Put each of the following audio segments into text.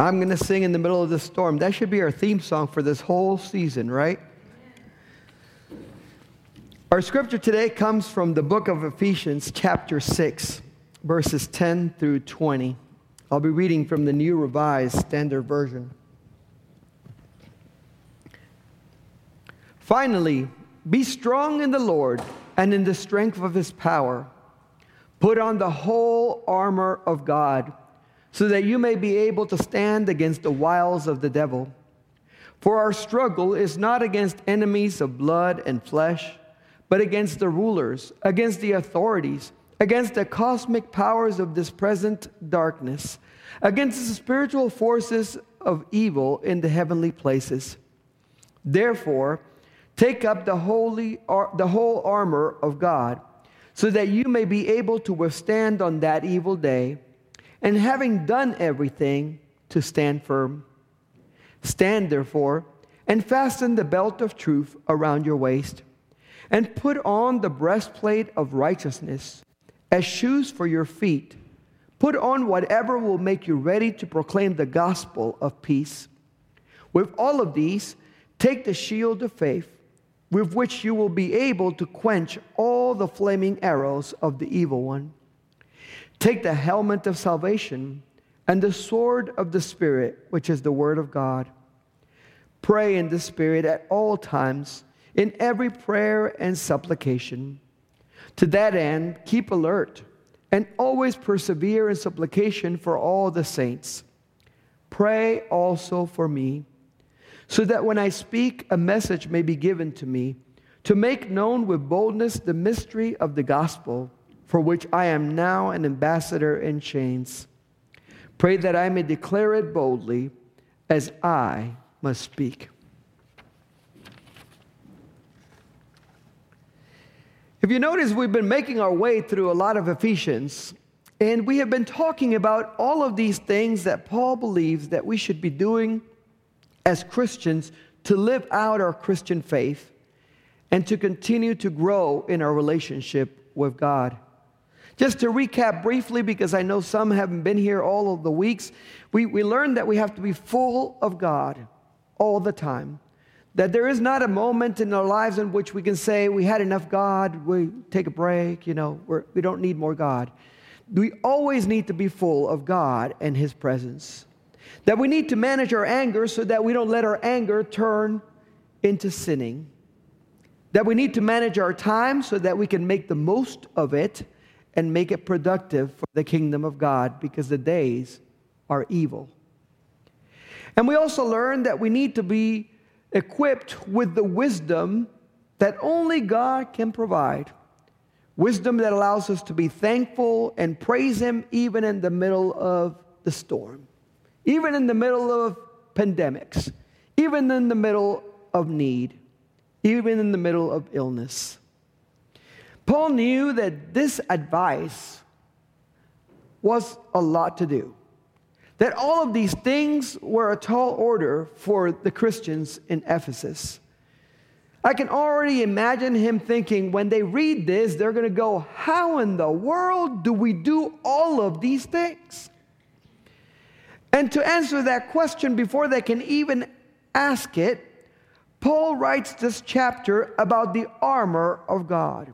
I'm going to sing in the middle of the storm. That should be our theme song for this whole season, right? Our scripture today comes from the book of Ephesians, chapter 6, verses 10 through 20. I'll be reading from the New Revised Standard Version. Finally, be strong in the Lord and in the strength of his power. Put on the whole armor of God so that you may be able to stand against the wiles of the devil. For our struggle is not against enemies of blood and flesh, but against the rulers, against the authorities, against the cosmic powers of this present darkness, against the spiritual forces of evil in the heavenly places. Therefore, take up the, holy, the whole armor of God, so that you may be able to withstand on that evil day and having done everything, to stand firm. Stand therefore, and fasten the belt of truth around your waist, and put on the breastplate of righteousness as shoes for your feet. Put on whatever will make you ready to proclaim the gospel of peace. With all of these, take the shield of faith, with which you will be able to quench all the flaming arrows of the evil one. Take the helmet of salvation and the sword of the Spirit, which is the Word of God. Pray in the Spirit at all times, in every prayer and supplication. To that end, keep alert and always persevere in supplication for all the saints. Pray also for me, so that when I speak, a message may be given to me to make known with boldness the mystery of the gospel for which I am now an ambassador in chains. Pray that I may declare it boldly as I must speak. If you notice, we've been making our way through a lot of Ephesians, and we have been talking about all of these things that Paul believes that we should be doing as Christians to live out our Christian faith and to continue to grow in our relationship with God. Just to recap briefly, because I know some haven't been here all of the weeks, we, we learned that we have to be full of God all the time. That there is not a moment in our lives in which we can say, we had enough God, we take a break, you know, we're, we don't need more God. We always need to be full of God and His presence. That we need to manage our anger so that we don't let our anger turn into sinning. That we need to manage our time so that we can make the most of it and make it productive for the kingdom of God because the days are evil. And we also learn that we need to be equipped with the wisdom that only God can provide. Wisdom that allows us to be thankful and praise Him even in the middle of the storm, even in the middle of pandemics, even in the middle of need, even in the middle of illness. Paul knew that this advice was a lot to do. That all of these things were a tall order for the Christians in Ephesus. I can already imagine him thinking when they read this, they're going to go, How in the world do we do all of these things? And to answer that question before they can even ask it, Paul writes this chapter about the armor of God.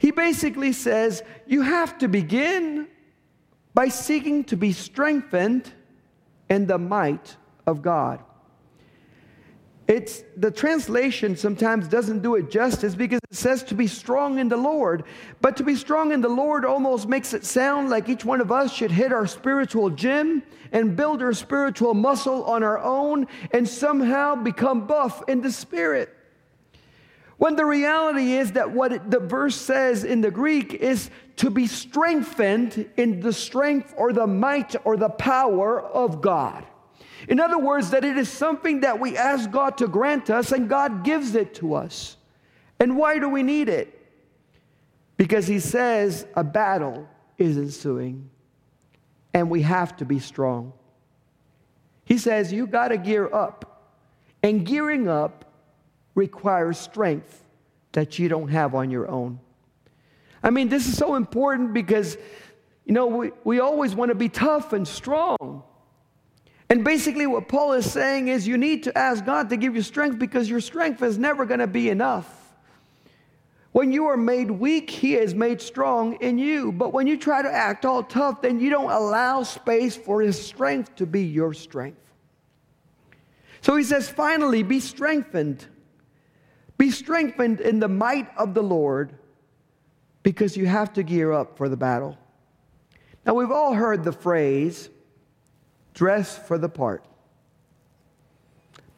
He basically says you have to begin by seeking to be strengthened in the might of God. It's the translation sometimes doesn't do it justice because it says to be strong in the Lord. But to be strong in the Lord almost makes it sound like each one of us should hit our spiritual gym and build our spiritual muscle on our own and somehow become buff in the spirit. When the reality is that what the verse says in the Greek is to be strengthened in the strength or the might or the power of God. In other words, that it is something that we ask God to grant us and God gives it to us. And why do we need it? Because He says a battle is ensuing and we have to be strong. He says you got to gear up. And gearing up requires strength that you don't have on your own. I mean, this is so important because, you know, we, we always want to be tough and strong. And basically, what Paul is saying is you need to ask God to give you strength because your strength is never going to be enough. When you are made weak, He is made strong in you. But when you try to act all tough, then you don't allow space for His strength to be your strength. So He says, finally, be strengthened. Be strengthened in the might of the Lord because you have to gear up for the battle. Now, we've all heard the phrase, dress for the part.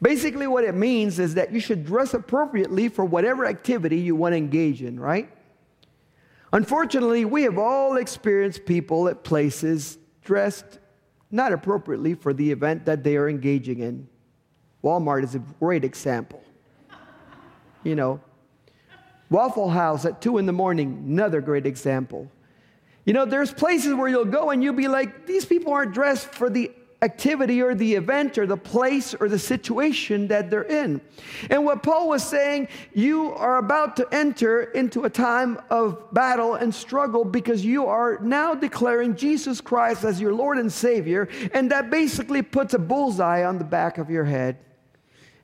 Basically, what it means is that you should dress appropriately for whatever activity you want to engage in, right? Unfortunately, we have all experienced people at places dressed not appropriately for the event that they are engaging in. Walmart is a great example. You know, Waffle House at two in the morning, another great example. You know, there's places where you'll go and you'll be like, these people aren't dressed for the activity or the event or the place or the situation that they're in. And what Paul was saying, you are about to enter into a time of battle and struggle because you are now declaring Jesus Christ as your Lord and Savior, and that basically puts a bullseye on the back of your head.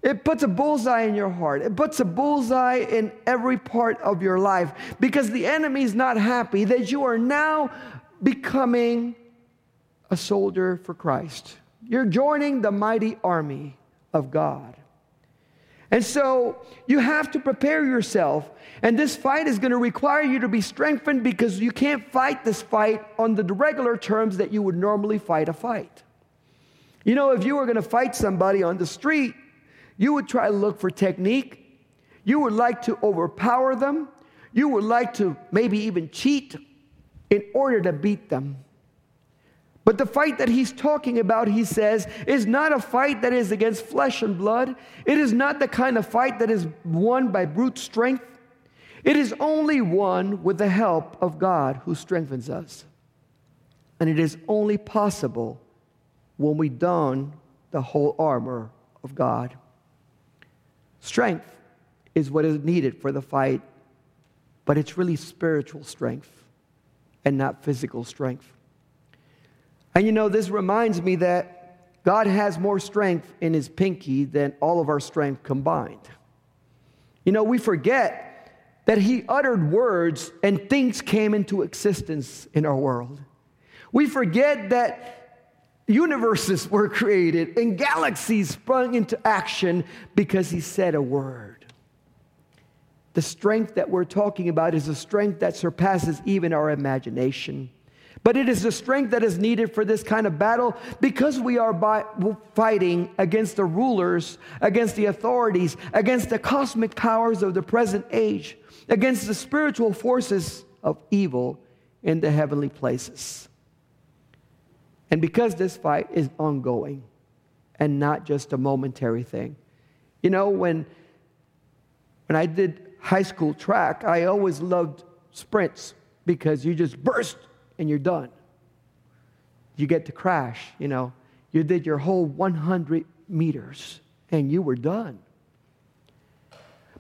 It puts a bullseye in your heart. It puts a bullseye in every part of your life because the enemy is not happy that you are now becoming a soldier for Christ. You're joining the mighty army of God. And so you have to prepare yourself. And this fight is going to require you to be strengthened because you can't fight this fight on the regular terms that you would normally fight a fight. You know, if you were going to fight somebody on the street, you would try to look for technique. You would like to overpower them. You would like to maybe even cheat in order to beat them. But the fight that he's talking about, he says, is not a fight that is against flesh and blood. It is not the kind of fight that is won by brute strength. It is only won with the help of God who strengthens us. And it is only possible when we don the whole armor of God. Strength is what is needed for the fight, but it's really spiritual strength and not physical strength. And you know, this reminds me that God has more strength in his pinky than all of our strength combined. You know, we forget that he uttered words and things came into existence in our world. We forget that universes were created and galaxies sprung into action because he said a word. The strength that we're talking about is a strength that surpasses even our imagination. But it is the strength that is needed for this kind of battle because we are by, fighting against the rulers, against the authorities, against the cosmic powers of the present age, against the spiritual forces of evil in the heavenly places. And because this fight is ongoing and not just a momentary thing. You know, when, when I did high school track, I always loved sprints because you just burst and you're done. You get to crash, you know. You did your whole 100 meters and you were done.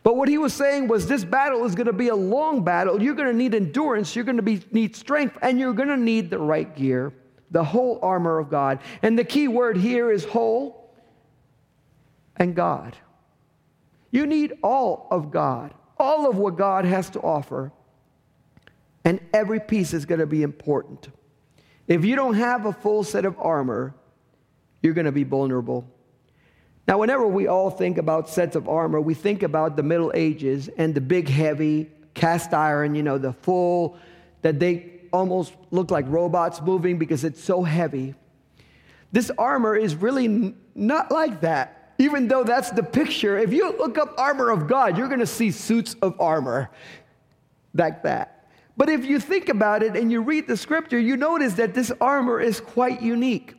But what he was saying was this battle is going to be a long battle. You're going to need endurance, you're going to be, need strength, and you're going to need the right gear, the whole armor of God. And the key word here is whole and God. You need all of God, all of what God has to offer and every piece is going to be important. If you don't have a full set of armor, you're going to be vulnerable. Now, whenever we all think about sets of armor, we think about the Middle Ages and the big, heavy cast iron, you know, the full, that they almost look like robots moving because it's so heavy. This armor is really not like that, even though that's the picture. If you look up armor of God, you're going to see suits of armor like that. But if you think about it and you read the scripture, you notice that this armor is quite unique.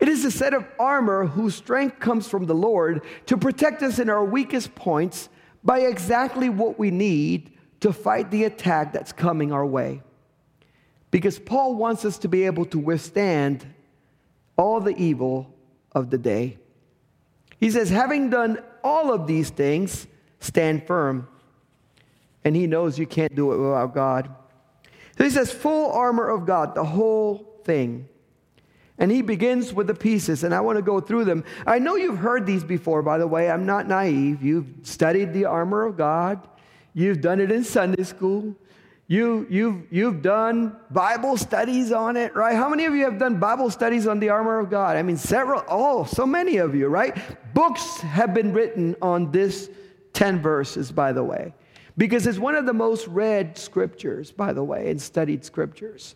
It is a set of armor whose strength comes from the Lord to protect us in our weakest points by exactly what we need to fight the attack that's coming our way. Because Paul wants us to be able to withstand all the evil of the day. He says, having done all of these things, stand firm. And he knows you can't do it without God. So he says, full armor of God, the whole thing. And he begins with the pieces, and I want to go through them. I know you've heard these before, by the way. I'm not naive. You've studied the armor of God, you've done it in Sunday school. You, you've, you've done Bible studies on it, right? How many of you have done Bible studies on the armor of God? I mean, several, oh, so many of you, right? Books have been written on this 10 verses, by the way, because it's one of the most read scriptures, by the way, and studied scriptures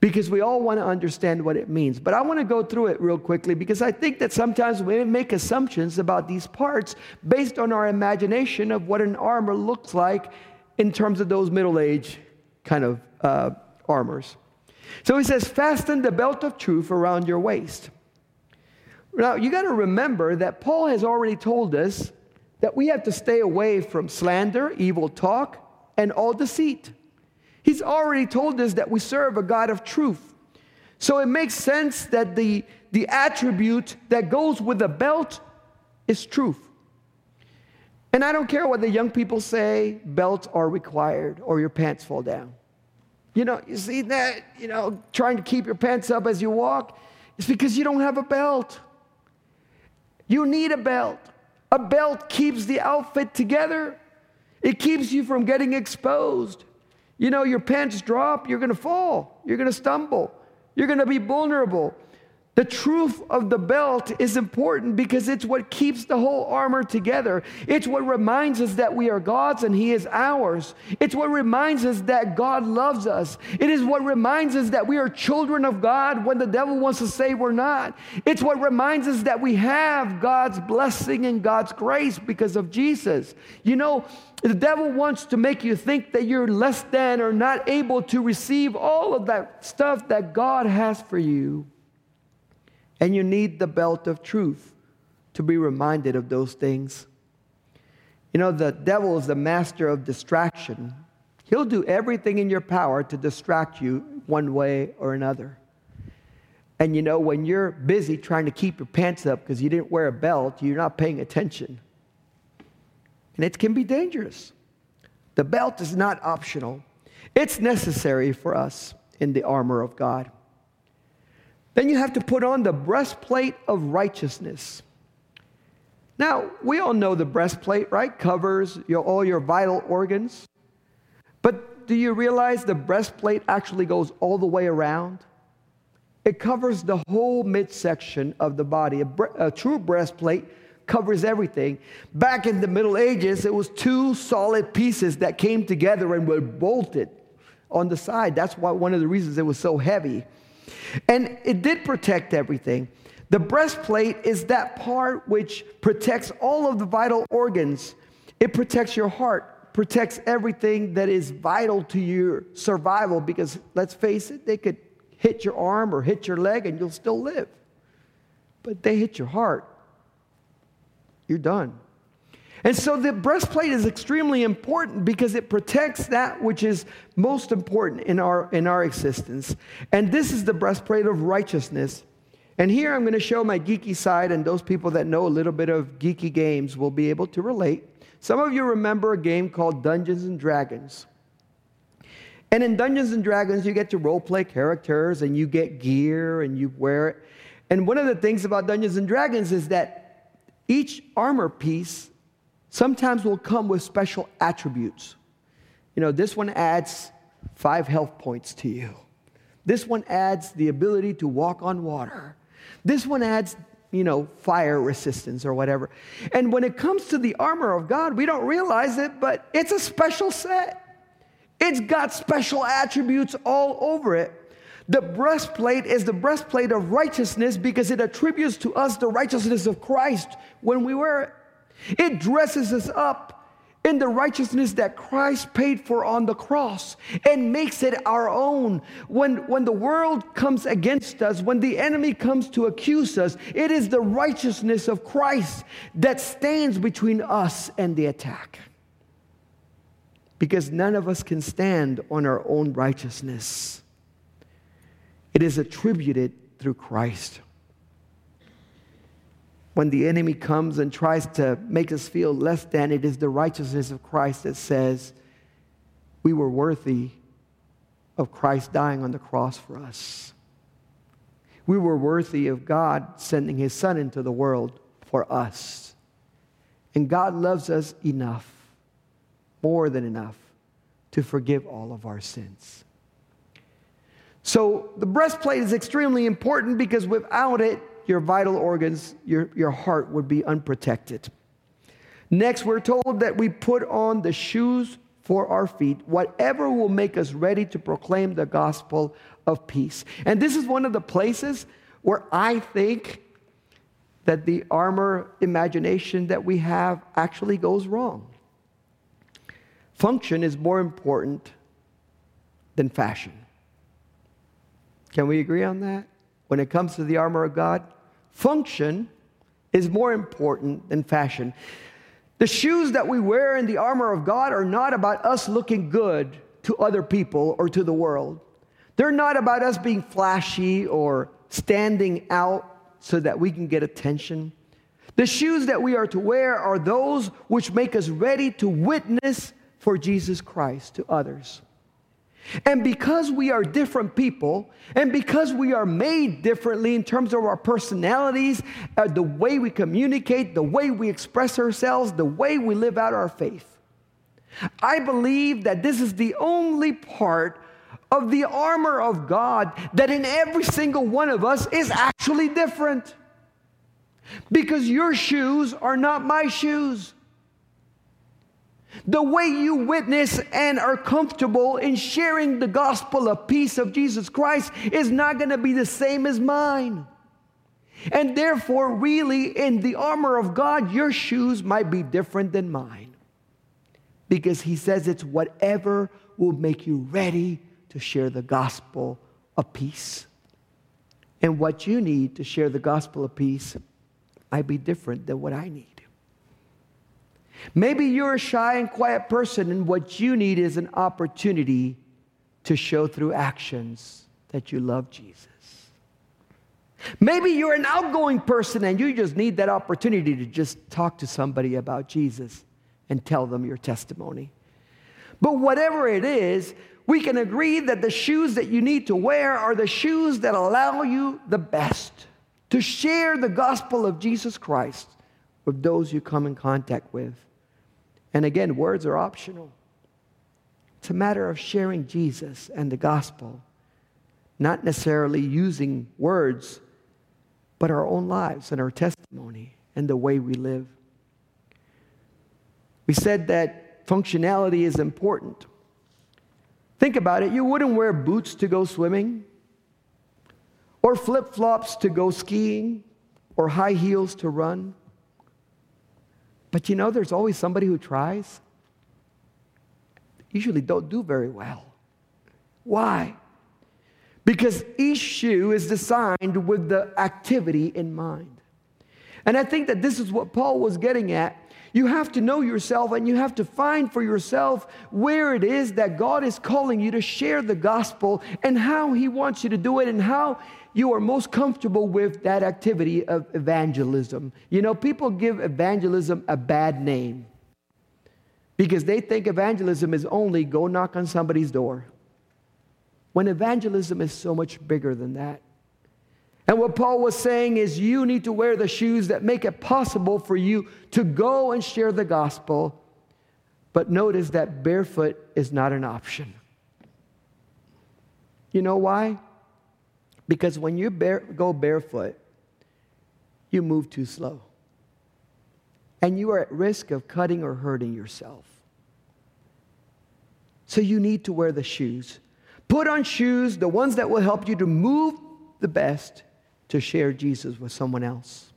because we all want to understand what it means. But I want to go through it real quickly because I think that sometimes we make assumptions about these parts based on our imagination of what an armor looks like in terms of those middle age kind of uh, armors. So he says, Fasten the belt of truth around your waist. Now, you got to remember that Paul has already told us that we have to stay away from slander, evil talk, and all deceit. He's already told us that we serve a God of truth. So it makes sense that the, the attribute that goes with the belt is truth. And I don't care what the young people say, belts are required or your pants fall down. You know, you see that, you know, trying to keep your pants up as you walk, it's because you don't have a belt. You need a belt. A belt keeps the outfit together, it keeps you from getting exposed. You know, your pants drop, you're to fall, you're to stumble, you're to be vulnerable. The truth of the belt is important because it's what keeps the whole armor together. It's what reminds us that we are God's and He is ours. It's what reminds us that God loves us. It is what reminds us that we are children of God when the devil wants to say we're not. It's what reminds us that we have God's blessing and God's grace because of Jesus. You know, the devil wants to make you think that you're less than or not able to receive all of that stuff that God has for you. And you need the belt of truth to be reminded of those things. You know, the devil is the master of distraction. He'll do everything in your power to distract you one way or another. And you know, when you're busy trying to keep your pants up because you didn't wear a belt, you're not paying attention. And it can be dangerous. The belt is not optional, it's necessary for us in the armor of God. Then you have to put on the breastplate of righteousness. Now, we all know the breastplate, right? Covers your, all your vital organs. But do you realize the breastplate actually goes all the way around? It covers the whole midsection of the body. A, bre- a true breastplate covers everything. Back in the Middle Ages, it was two solid pieces that came together and were bolted on the side. That's why one of the reasons it was so heavy. And it did protect everything. The breastplate is that part which protects all of the vital organs. It protects your heart, protects everything that is vital to your survival because let's face it, they could hit your arm or hit your leg and you'll still live. But they hit your heart, you're done. And so the breastplate is extremely important because it protects that which is most important in our, in our existence. And this is the breastplate of righteousness. And here I'm going to show my geeky side, and those people that know a little bit of geeky games will be able to relate. Some of you remember a game called Dungeons and Dragons. And in Dungeons and Dragons, you get to role play characters and you get gear and you wear it. And one of the things about Dungeons and Dragons is that each armor piece sometimes will come with special attributes. You know, this one adds five health points to you. This one adds the ability to walk on water. This one adds, you know, fire resistance or whatever. And when it comes to the armor of God, we don't realize it, but it's a special set. It's got special attributes all over it. The breastplate is the breastplate of righteousness because it attributes to us the righteousness of Christ when we wear it. It dresses us up in the righteousness that Christ paid for on the cross and makes it our own. When, when the world comes against us, when the enemy comes to accuse us, it is the righteousness of Christ that stands between us and the attack. Because none of us can stand on our own righteousness, it is attributed through Christ when the enemy comes and tries to make us feel less than, it is the righteousness of Christ that says we were worthy of Christ dying on the cross for us. we were worthy of God sending his son into the world for us. And God loves us enough, more than enough, to forgive all of our sins. So the breastplate is extremely important because without it, your vital organs, your, your heart would be unprotected. Next, we're told that we put on the shoes for our feet, whatever will make us ready to proclaim the gospel of peace. And this is one of the places where I think that the armor imagination that we have actually goes wrong. Function is more important than fashion. Can we agree on that? When it comes to the armor of God, function is more important than fashion. The shoes that we wear in the armor of God are not about us looking good to other people or to the world. They're not about us being flashy or standing out so that we can get attention. The shoes that we are to wear are those which make us ready to witness for Jesus Christ to others. And because we are different people, and because we are made differently in terms of our personalities, uh, the way we communicate, the way we express ourselves, the way we live out our faith, I believe that this is the only part of the armor of God that in every single one of us is actually different. Because your shoes are not my shoes. The way you witness and are comfortable in sharing the gospel of peace of Jesus Christ is not going to be the same as mine. And therefore, really, in the armor of God, your shoes might be different than mine. Because he says it's whatever will make you ready to share the gospel of peace. And what you need to share the gospel of peace might be different than what I need. Maybe you're a shy and quiet person, and what you need is an opportunity to show through actions that you love Jesus. Maybe you're an outgoing person and you just need that opportunity to just talk to somebody about Jesus and tell them your testimony. But whatever it is, we can agree that the shoes that you need to wear are the shoes that allow you the best to share the gospel of Jesus Christ with those you come in contact with. And again, words are optional. It's a matter of sharing Jesus and the gospel, not necessarily using words, but our own lives and our testimony and the way we live. We said that functionality is important. Think about it. You wouldn't wear boots to go swimming, or flip flops to go skiing, or high heels to run. But you know, there's always somebody who tries. Usually don't do very well. Why? Because each shoe is designed with the activity in mind. And I think that this is what Paul was getting at. You have to know yourself and you have to find for yourself where it is that God is calling you to share the gospel and how He wants you to do it and how you are most comfortable with that activity of evangelism. You know, people give evangelism a bad name because they think evangelism is only go knock on somebody's door. When evangelism is so much bigger than that. And what Paul was saying is, you need to wear the shoes that make it possible for you to go and share the gospel. But notice that barefoot is not an option. You know why? Because when you bare, go barefoot, you move too slow. And you are at risk of cutting or hurting yourself. So you need to wear the shoes. Put on shoes, the ones that will help you to move the best to share Jesus with someone else.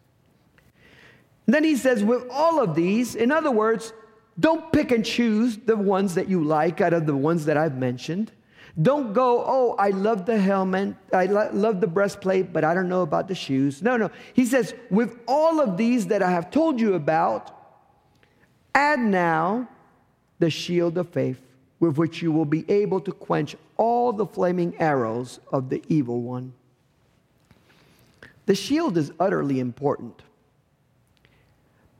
And then he says, with all of these, in other words, don't pick and choose the ones that you like out of the ones that I've mentioned. Don't go, oh, I love the helmet, I lo- love the breastplate, but I don't know about the shoes. No, no. He says, with all of these that I have told you about, add now the shield of faith with which you will be able to quench all the flaming arrows of the evil one. The shield is utterly important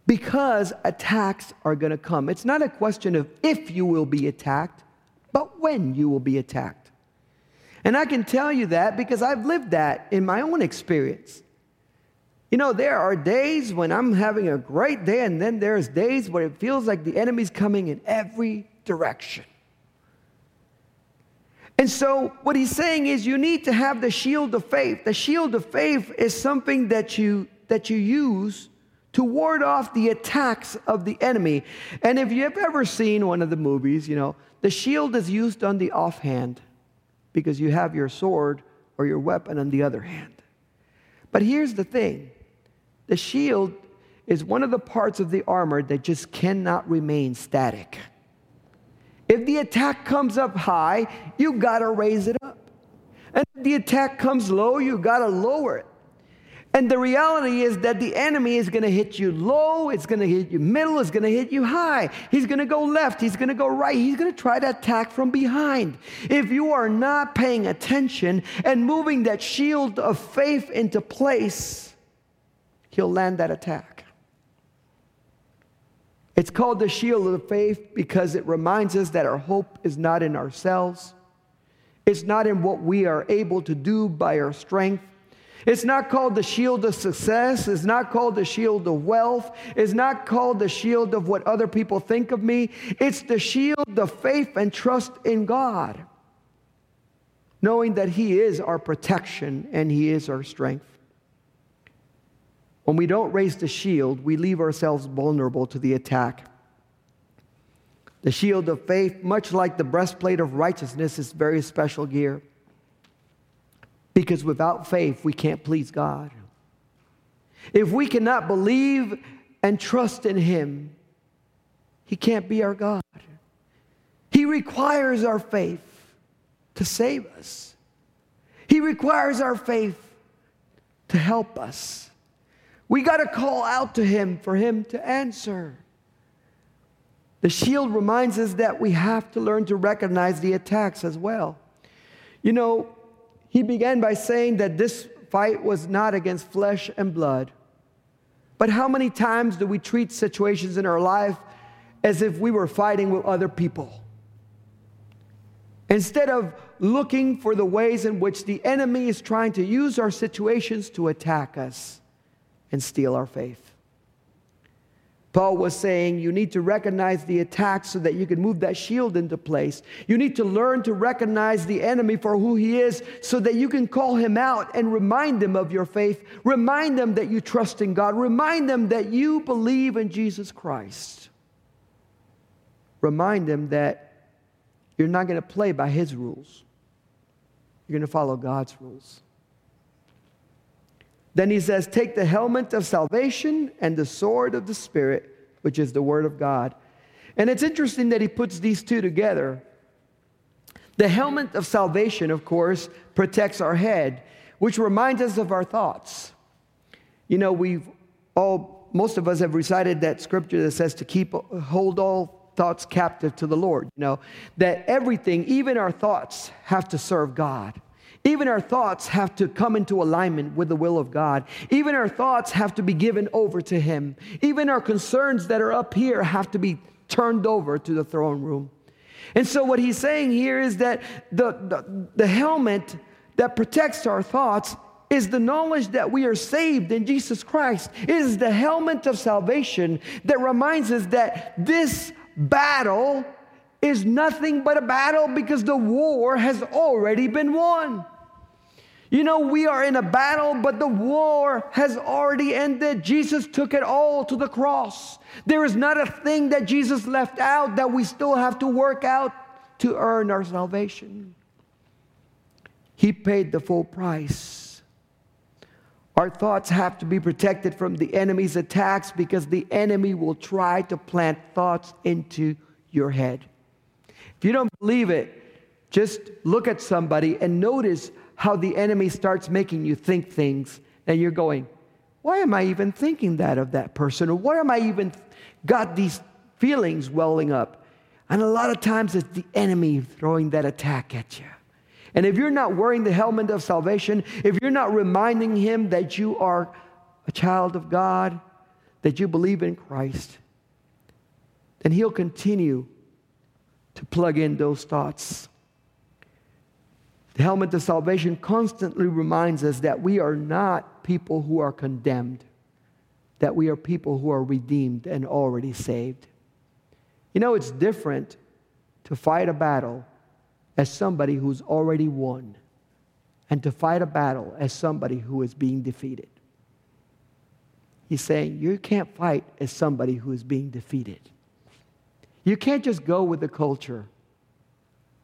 because attacks are going to come. It's not a question of if you will be attacked, but when you will be attacked. And I can tell you that because I've lived that in my own experience. You know, there are days when I'm having a great day, and then there's days where it feels like the enemy's coming in every direction. And so, what he's saying is, you need to have the shield of faith. The shield of faith is something that you, that you use to ward off the attacks of the enemy. And if you've ever seen one of the movies, you know, the shield is used on the offhand because you have your sword or your weapon on the other hand. But here's the thing the shield is one of the parts of the armor that just cannot remain static. If the attack comes up high, you got to raise it up. And if the attack comes low, you got to lower it. And the reality is that the enemy is going to hit you low, it's going to hit you middle, it's going to hit you high. He's going to go left, he's going to go right, he's going to try to attack from behind. If you are not paying attention and moving that shield of faith into place, he'll land that attack. It's called the shield of faith because it reminds us that our hope is not in ourselves. It's not in what we are able to do by our strength. It's not called the shield of success. It's not called the shield of wealth. It's not called the shield of what other people think of me. It's the shield of faith and trust in God, knowing that He is our protection and He is our strength. When we don't raise the shield, we leave ourselves vulnerable to the attack. The shield of faith, much like the breastplate of righteousness, is very special gear. Because without faith, we can't please God. If we cannot believe and trust in Him, He can't be our God. He requires our faith to save us, He requires our faith to help us. We got to call out to Him for Him to answer. The shield reminds us that we have to learn to recognize the attacks as well. You know, he began by saying that this fight was not against flesh and blood. But how many times do we treat situations in our life as if we were fighting with other people? Instead of looking for the ways in which the enemy is trying to use our situations to attack us and steal our faith. Paul was saying you need to recognize the attack so that you can move that shield into place. You need to learn to recognize the enemy for who he is so that you can call him out and remind them of your faith. Remind them that you trust in God. Remind them that you believe in Jesus Christ. Remind them that you're not going to play by his rules, you're going to follow God's rules. Then he says, Take the helmet of salvation and the sword of the Spirit, which is the word of God. And it's interesting that he puts these two together. The helmet of salvation, of course, protects our head, which reminds us of our thoughts. You know, we've all, most of us have recited that scripture that says to keep, hold all thoughts captive to the Lord. You know, that everything, even our thoughts, have to serve God. Even our thoughts have to come into alignment with the will of God. Even our thoughts have to be given over to Him. Even our concerns that are up here have to be turned over to the throne room. And so, what he's saying here is that the, the, the helmet that protects our thoughts is the knowledge that we are saved in Jesus Christ. It is the helmet of salvation that reminds us that this battle is nothing but a battle because the war has already been won. You know, we are in a battle, but the war has already ended. Jesus took it all to the cross. There is not a thing that Jesus left out that we still have to work out to earn our salvation. He paid the full price. Our thoughts have to be protected from the enemy's attacks because the enemy will try to plant thoughts into your head. If you don't believe it, just look at somebody and notice how the enemy starts making you think things and you're going, why am I even thinking that of that person? Or why am I even got these feelings welling up? And a lot of times it's the enemy throwing that attack at you. And if you're not wearing the helmet of salvation, if you're not reminding him that you are a child of God, that you believe in Christ, then he'll continue to plug in those thoughts The helmet of salvation constantly reminds us that we are not people who are condemned, that we are people who are redeemed and already saved. You know, it's different to fight a battle as somebody who's already won and to fight a battle as somebody who is being defeated. He's saying you can't fight as somebody who is being defeated. You can't just go with the culture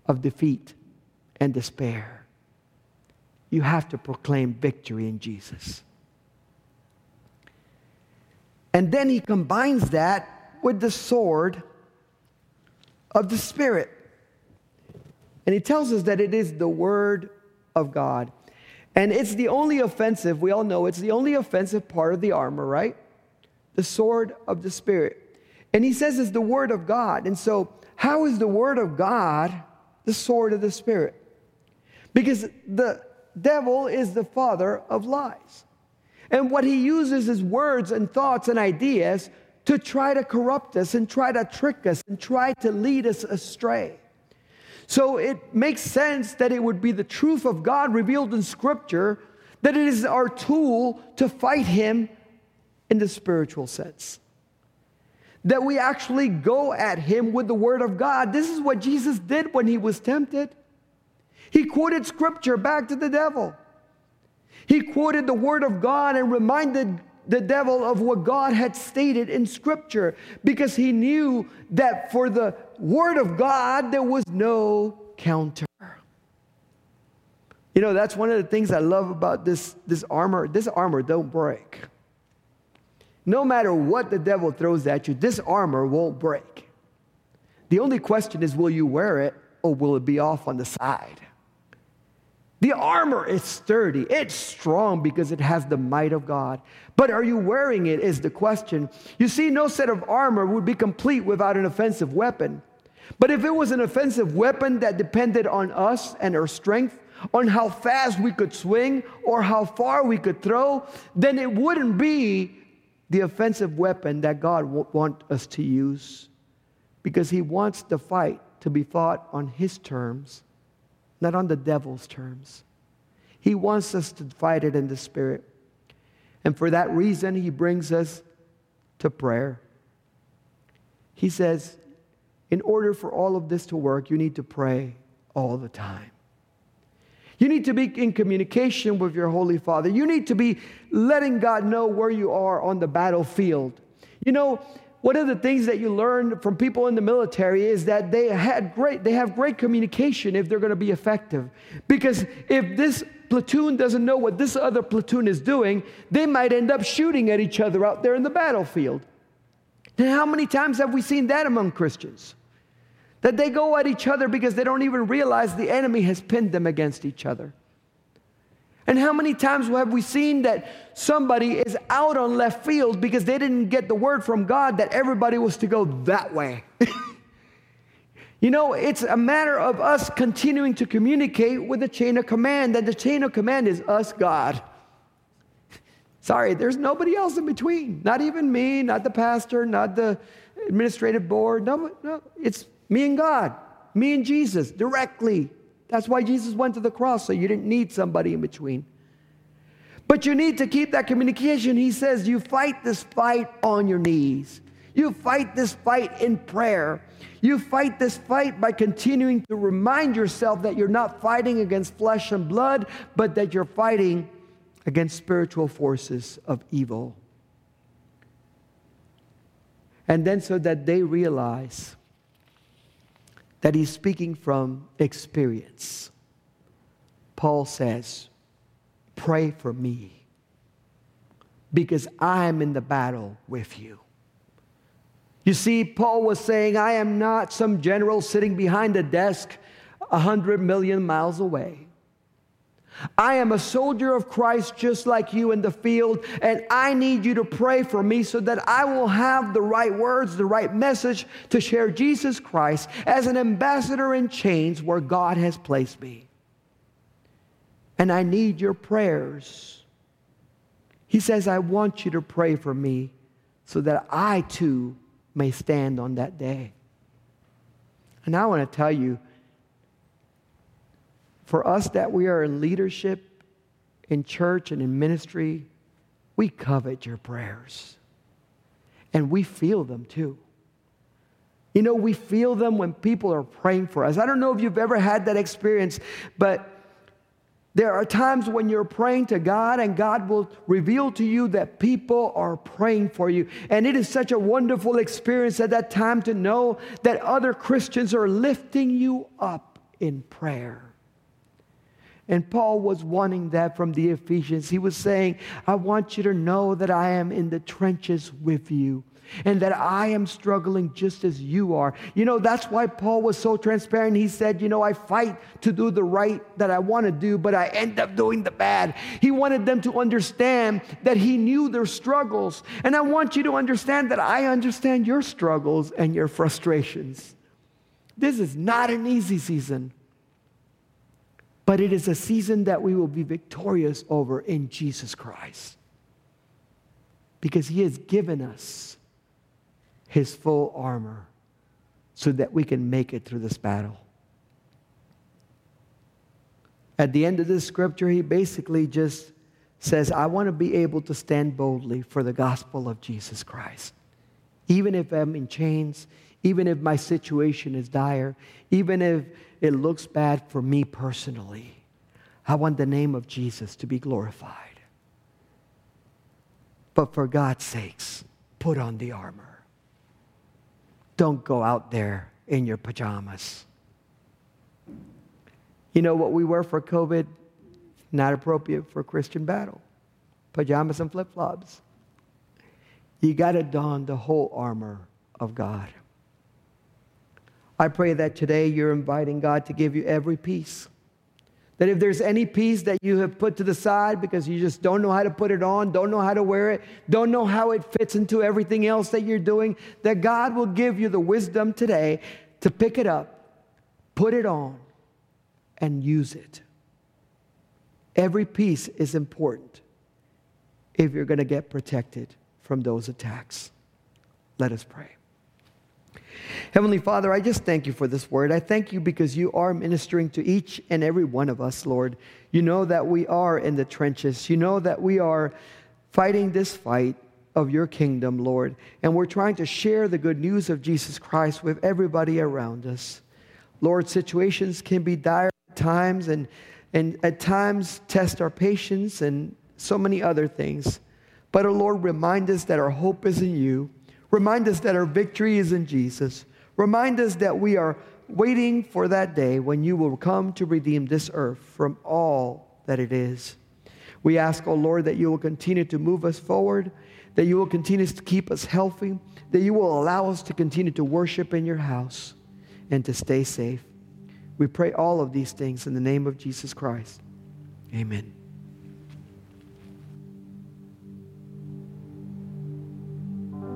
of defeat and despair. You have to proclaim victory in Jesus. And then he combines that with the sword of the Spirit. And he tells us that it is the Word of God. And it's the only offensive, we all know it's the only offensive part of the armor, right? The sword of the Spirit. And he says it's the Word of God. And so, how is the Word of God the sword of the Spirit? Because the devil is the father of lies. And what he uses is words and thoughts and ideas to try to corrupt us and try to trick us and try to lead us astray. So it makes sense that it would be the truth of God revealed in Scripture that it is our tool to fight him in the spiritual sense. That we actually go at him with the Word of God. This is what Jesus did when he was tempted. He quoted Scripture back to the devil. He quoted the Word of God and reminded the devil of what God had stated in Scripture because he knew that for the Word of God there was no counter. You know, that's one of the things I love about this, this armor. This armor don't break. No matter what the devil throws at you, this armor won't break. The only question is will you wear it or will it be off on the side? The armor is sturdy, it's strong because it has the might of God. But are you wearing it is the question. You see, no set of armor would be complete without an offensive weapon. But if it was an offensive weapon that depended on us and our strength, on how fast we could swing or how far we could throw, then it wouldn't be the offensive weapon that God wants us to use because He wants the fight to be fought on His terms not on the devil's terms. He wants us to fight it in the spirit. And for that reason, he brings us to prayer. He says, in order for all of this to work, you need to pray all the time. You need to be in communication with your Holy Father. You need to be letting God know where you are on the battlefield. You know, one of the things that you learn from people in the military is that they had great they have great communication if they're going to be effective. Because if this platoon doesn't know what this other platoon is doing they might end up shooting at each other out there in the battlefield. And how many times have we seen that among christians? That they go at each other because they don't even realize the enemy has pinned them against each other and how many times have we seen that somebody is out on left field because they didn't get the word from God that everybody was to go that way? you know, it's a matter of us continuing to communicate with the chain of command, and the chain of command is us, God. Sorry, there's nobody else in between. Not even me, not the pastor, not the administrative board. No, no, it's me and God, me and Jesus directly. That's why Jesus went to the cross, so you didn't need somebody in between. But you need to keep that communication. He says you fight this fight on your knees. You fight this fight in prayer. You fight this fight by continuing to remind yourself that you're not fighting against flesh and blood, but that you're fighting against spiritual forces of evil. And then so that they realize that he's speaking from experience. Paul says, Pray for me because I'm in the battle with you. You see, Paul was saying, I am not some general sitting behind a desk a hundred million miles away. I am a soldier of Christ just like you in the field, and I need you to pray for me so that I will have the right words, the right message to share Jesus Christ as an ambassador in chains where God has placed me. And I need your prayers. He says, I want you to pray for me so that I too may stand on that day. And I want to tell you, for us that we are in leadership, in church, and in ministry, we covet your prayers. And we feel them too. You know, we feel them when people are praying for us. I don't know if you've ever had that experience, but there are times when you're praying to God and God will reveal to you that people are praying for you. And it is such a wonderful experience at that time to know that other Christians are lifting you up in prayer. And Paul was wanting that from the Ephesians. He was saying, I want you to know that I am in the trenches with you and that I am struggling just as you are. You know, that's why Paul was so transparent. He said, You know, I fight to do the right that I want to do, but I end up doing the bad. He wanted them to understand that he knew their struggles. And I want you to understand that I understand your struggles and your frustrations. This is not an easy season but it is a season that we will be victorious over in Jesus Christ. Because he has given us his full armor so that we can make it through this battle. At the end of this scripture, he basically just says, I want to be able to stand boldly for the gospel of Jesus Christ. Even if I'm in chains, even if my situation is dire, even if it looks bad for me personally. I want the name of Jesus to be glorified. But for God's sakes, put on the armor. Don't go out there in your pajamas. You know what we wear for COVID? Not appropriate for Christian battle. Pajamas and flip flops. You got to don the whole armor of God. I pray that today you're inviting God to give you every piece. That if there's any piece that you have put to the side because you just don't know how to put it on, don't know how to wear it, don't know how it fits into everything else that you're doing, that God will give you the wisdom today to pick it up, put it on, and use it. Every piece is important if you're going to get protected from those attacks. Let us pray. Heavenly Father, I just thank you for this word. I thank you because you are ministering to each and every one of us, Lord. You know that we are in the trenches. You know that we are fighting this fight of your kingdom, Lord. And we're trying to share the good news of Jesus Christ with everybody around us. Lord, situations can be dire at times and, and at times test our patience and so many other things. But, oh Lord, remind us that our hope is in you. Remind us that our victory is in Jesus. Remind us that we are waiting for that day when you will come to redeem this earth from all that it is. We ask, oh Lord, that you will continue to move us forward, that you will continue to keep us healthy, that you will allow us to continue to worship in your house and to stay safe. We pray all of these things in the name of Jesus Christ. Amen.